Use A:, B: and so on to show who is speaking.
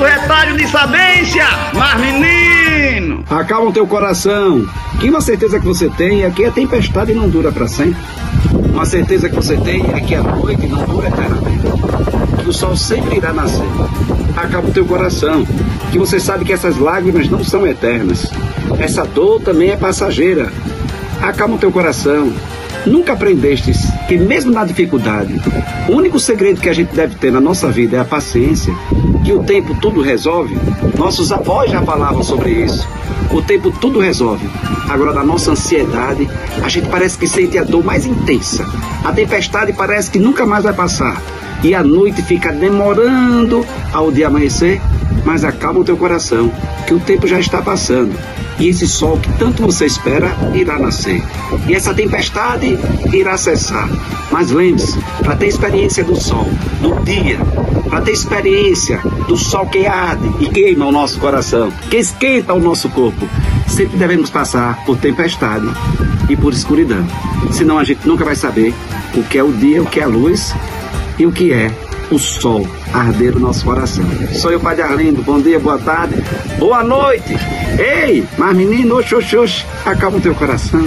A: do retalho de sabência, mas menino!
B: Acalma o teu coração, que uma certeza que você tem é que a tempestade não dura para sempre. Uma certeza que você tem é que a noite não dura eternamente. Que o sol sempre irá nascer. Acalma o teu coração, que você sabe que essas lágrimas não são eternas. Essa dor também é passageira. Acalma o teu coração, Nunca aprendestes que, mesmo na dificuldade, o único segredo que a gente deve ter na nossa vida é a paciência, que o tempo tudo resolve? Nossos avós já falavam sobre isso. O tempo tudo resolve. Agora, da nossa ansiedade, a gente parece que sente a dor mais intensa. A tempestade parece que nunca mais vai passar. E a noite fica demorando ao dia amanhecer. Mas acalma o teu coração, que o tempo já está passando e esse sol que tanto você espera irá nascer. E essa tempestade irá cessar. Mas lembre-se, para ter experiência do sol, do dia, para ter experiência do sol que arde e queima o nosso coração, que esquenta o nosso corpo, sempre devemos passar por tempestade e por escuridão. Senão a gente nunca vai saber o que é o dia, o que é a luz e o que é o sol arder o nosso coração. Sou eu, Padre Arlindo. Bom dia, boa tarde, boa noite. Ei, mas menino, oxe, oxe, oxe, acalma o teu coração.